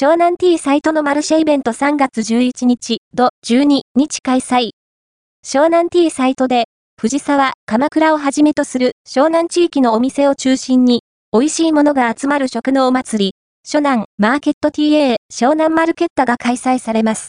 湘南 T サイトのマルシェイベント3月11日、土12日開催。湘南 T サイトで、藤沢、鎌倉をはじめとする湘南地域のお店を中心に、美味しいものが集まる食のお祭り、湘南マーケット TA 湘南マルケッタが開催されます。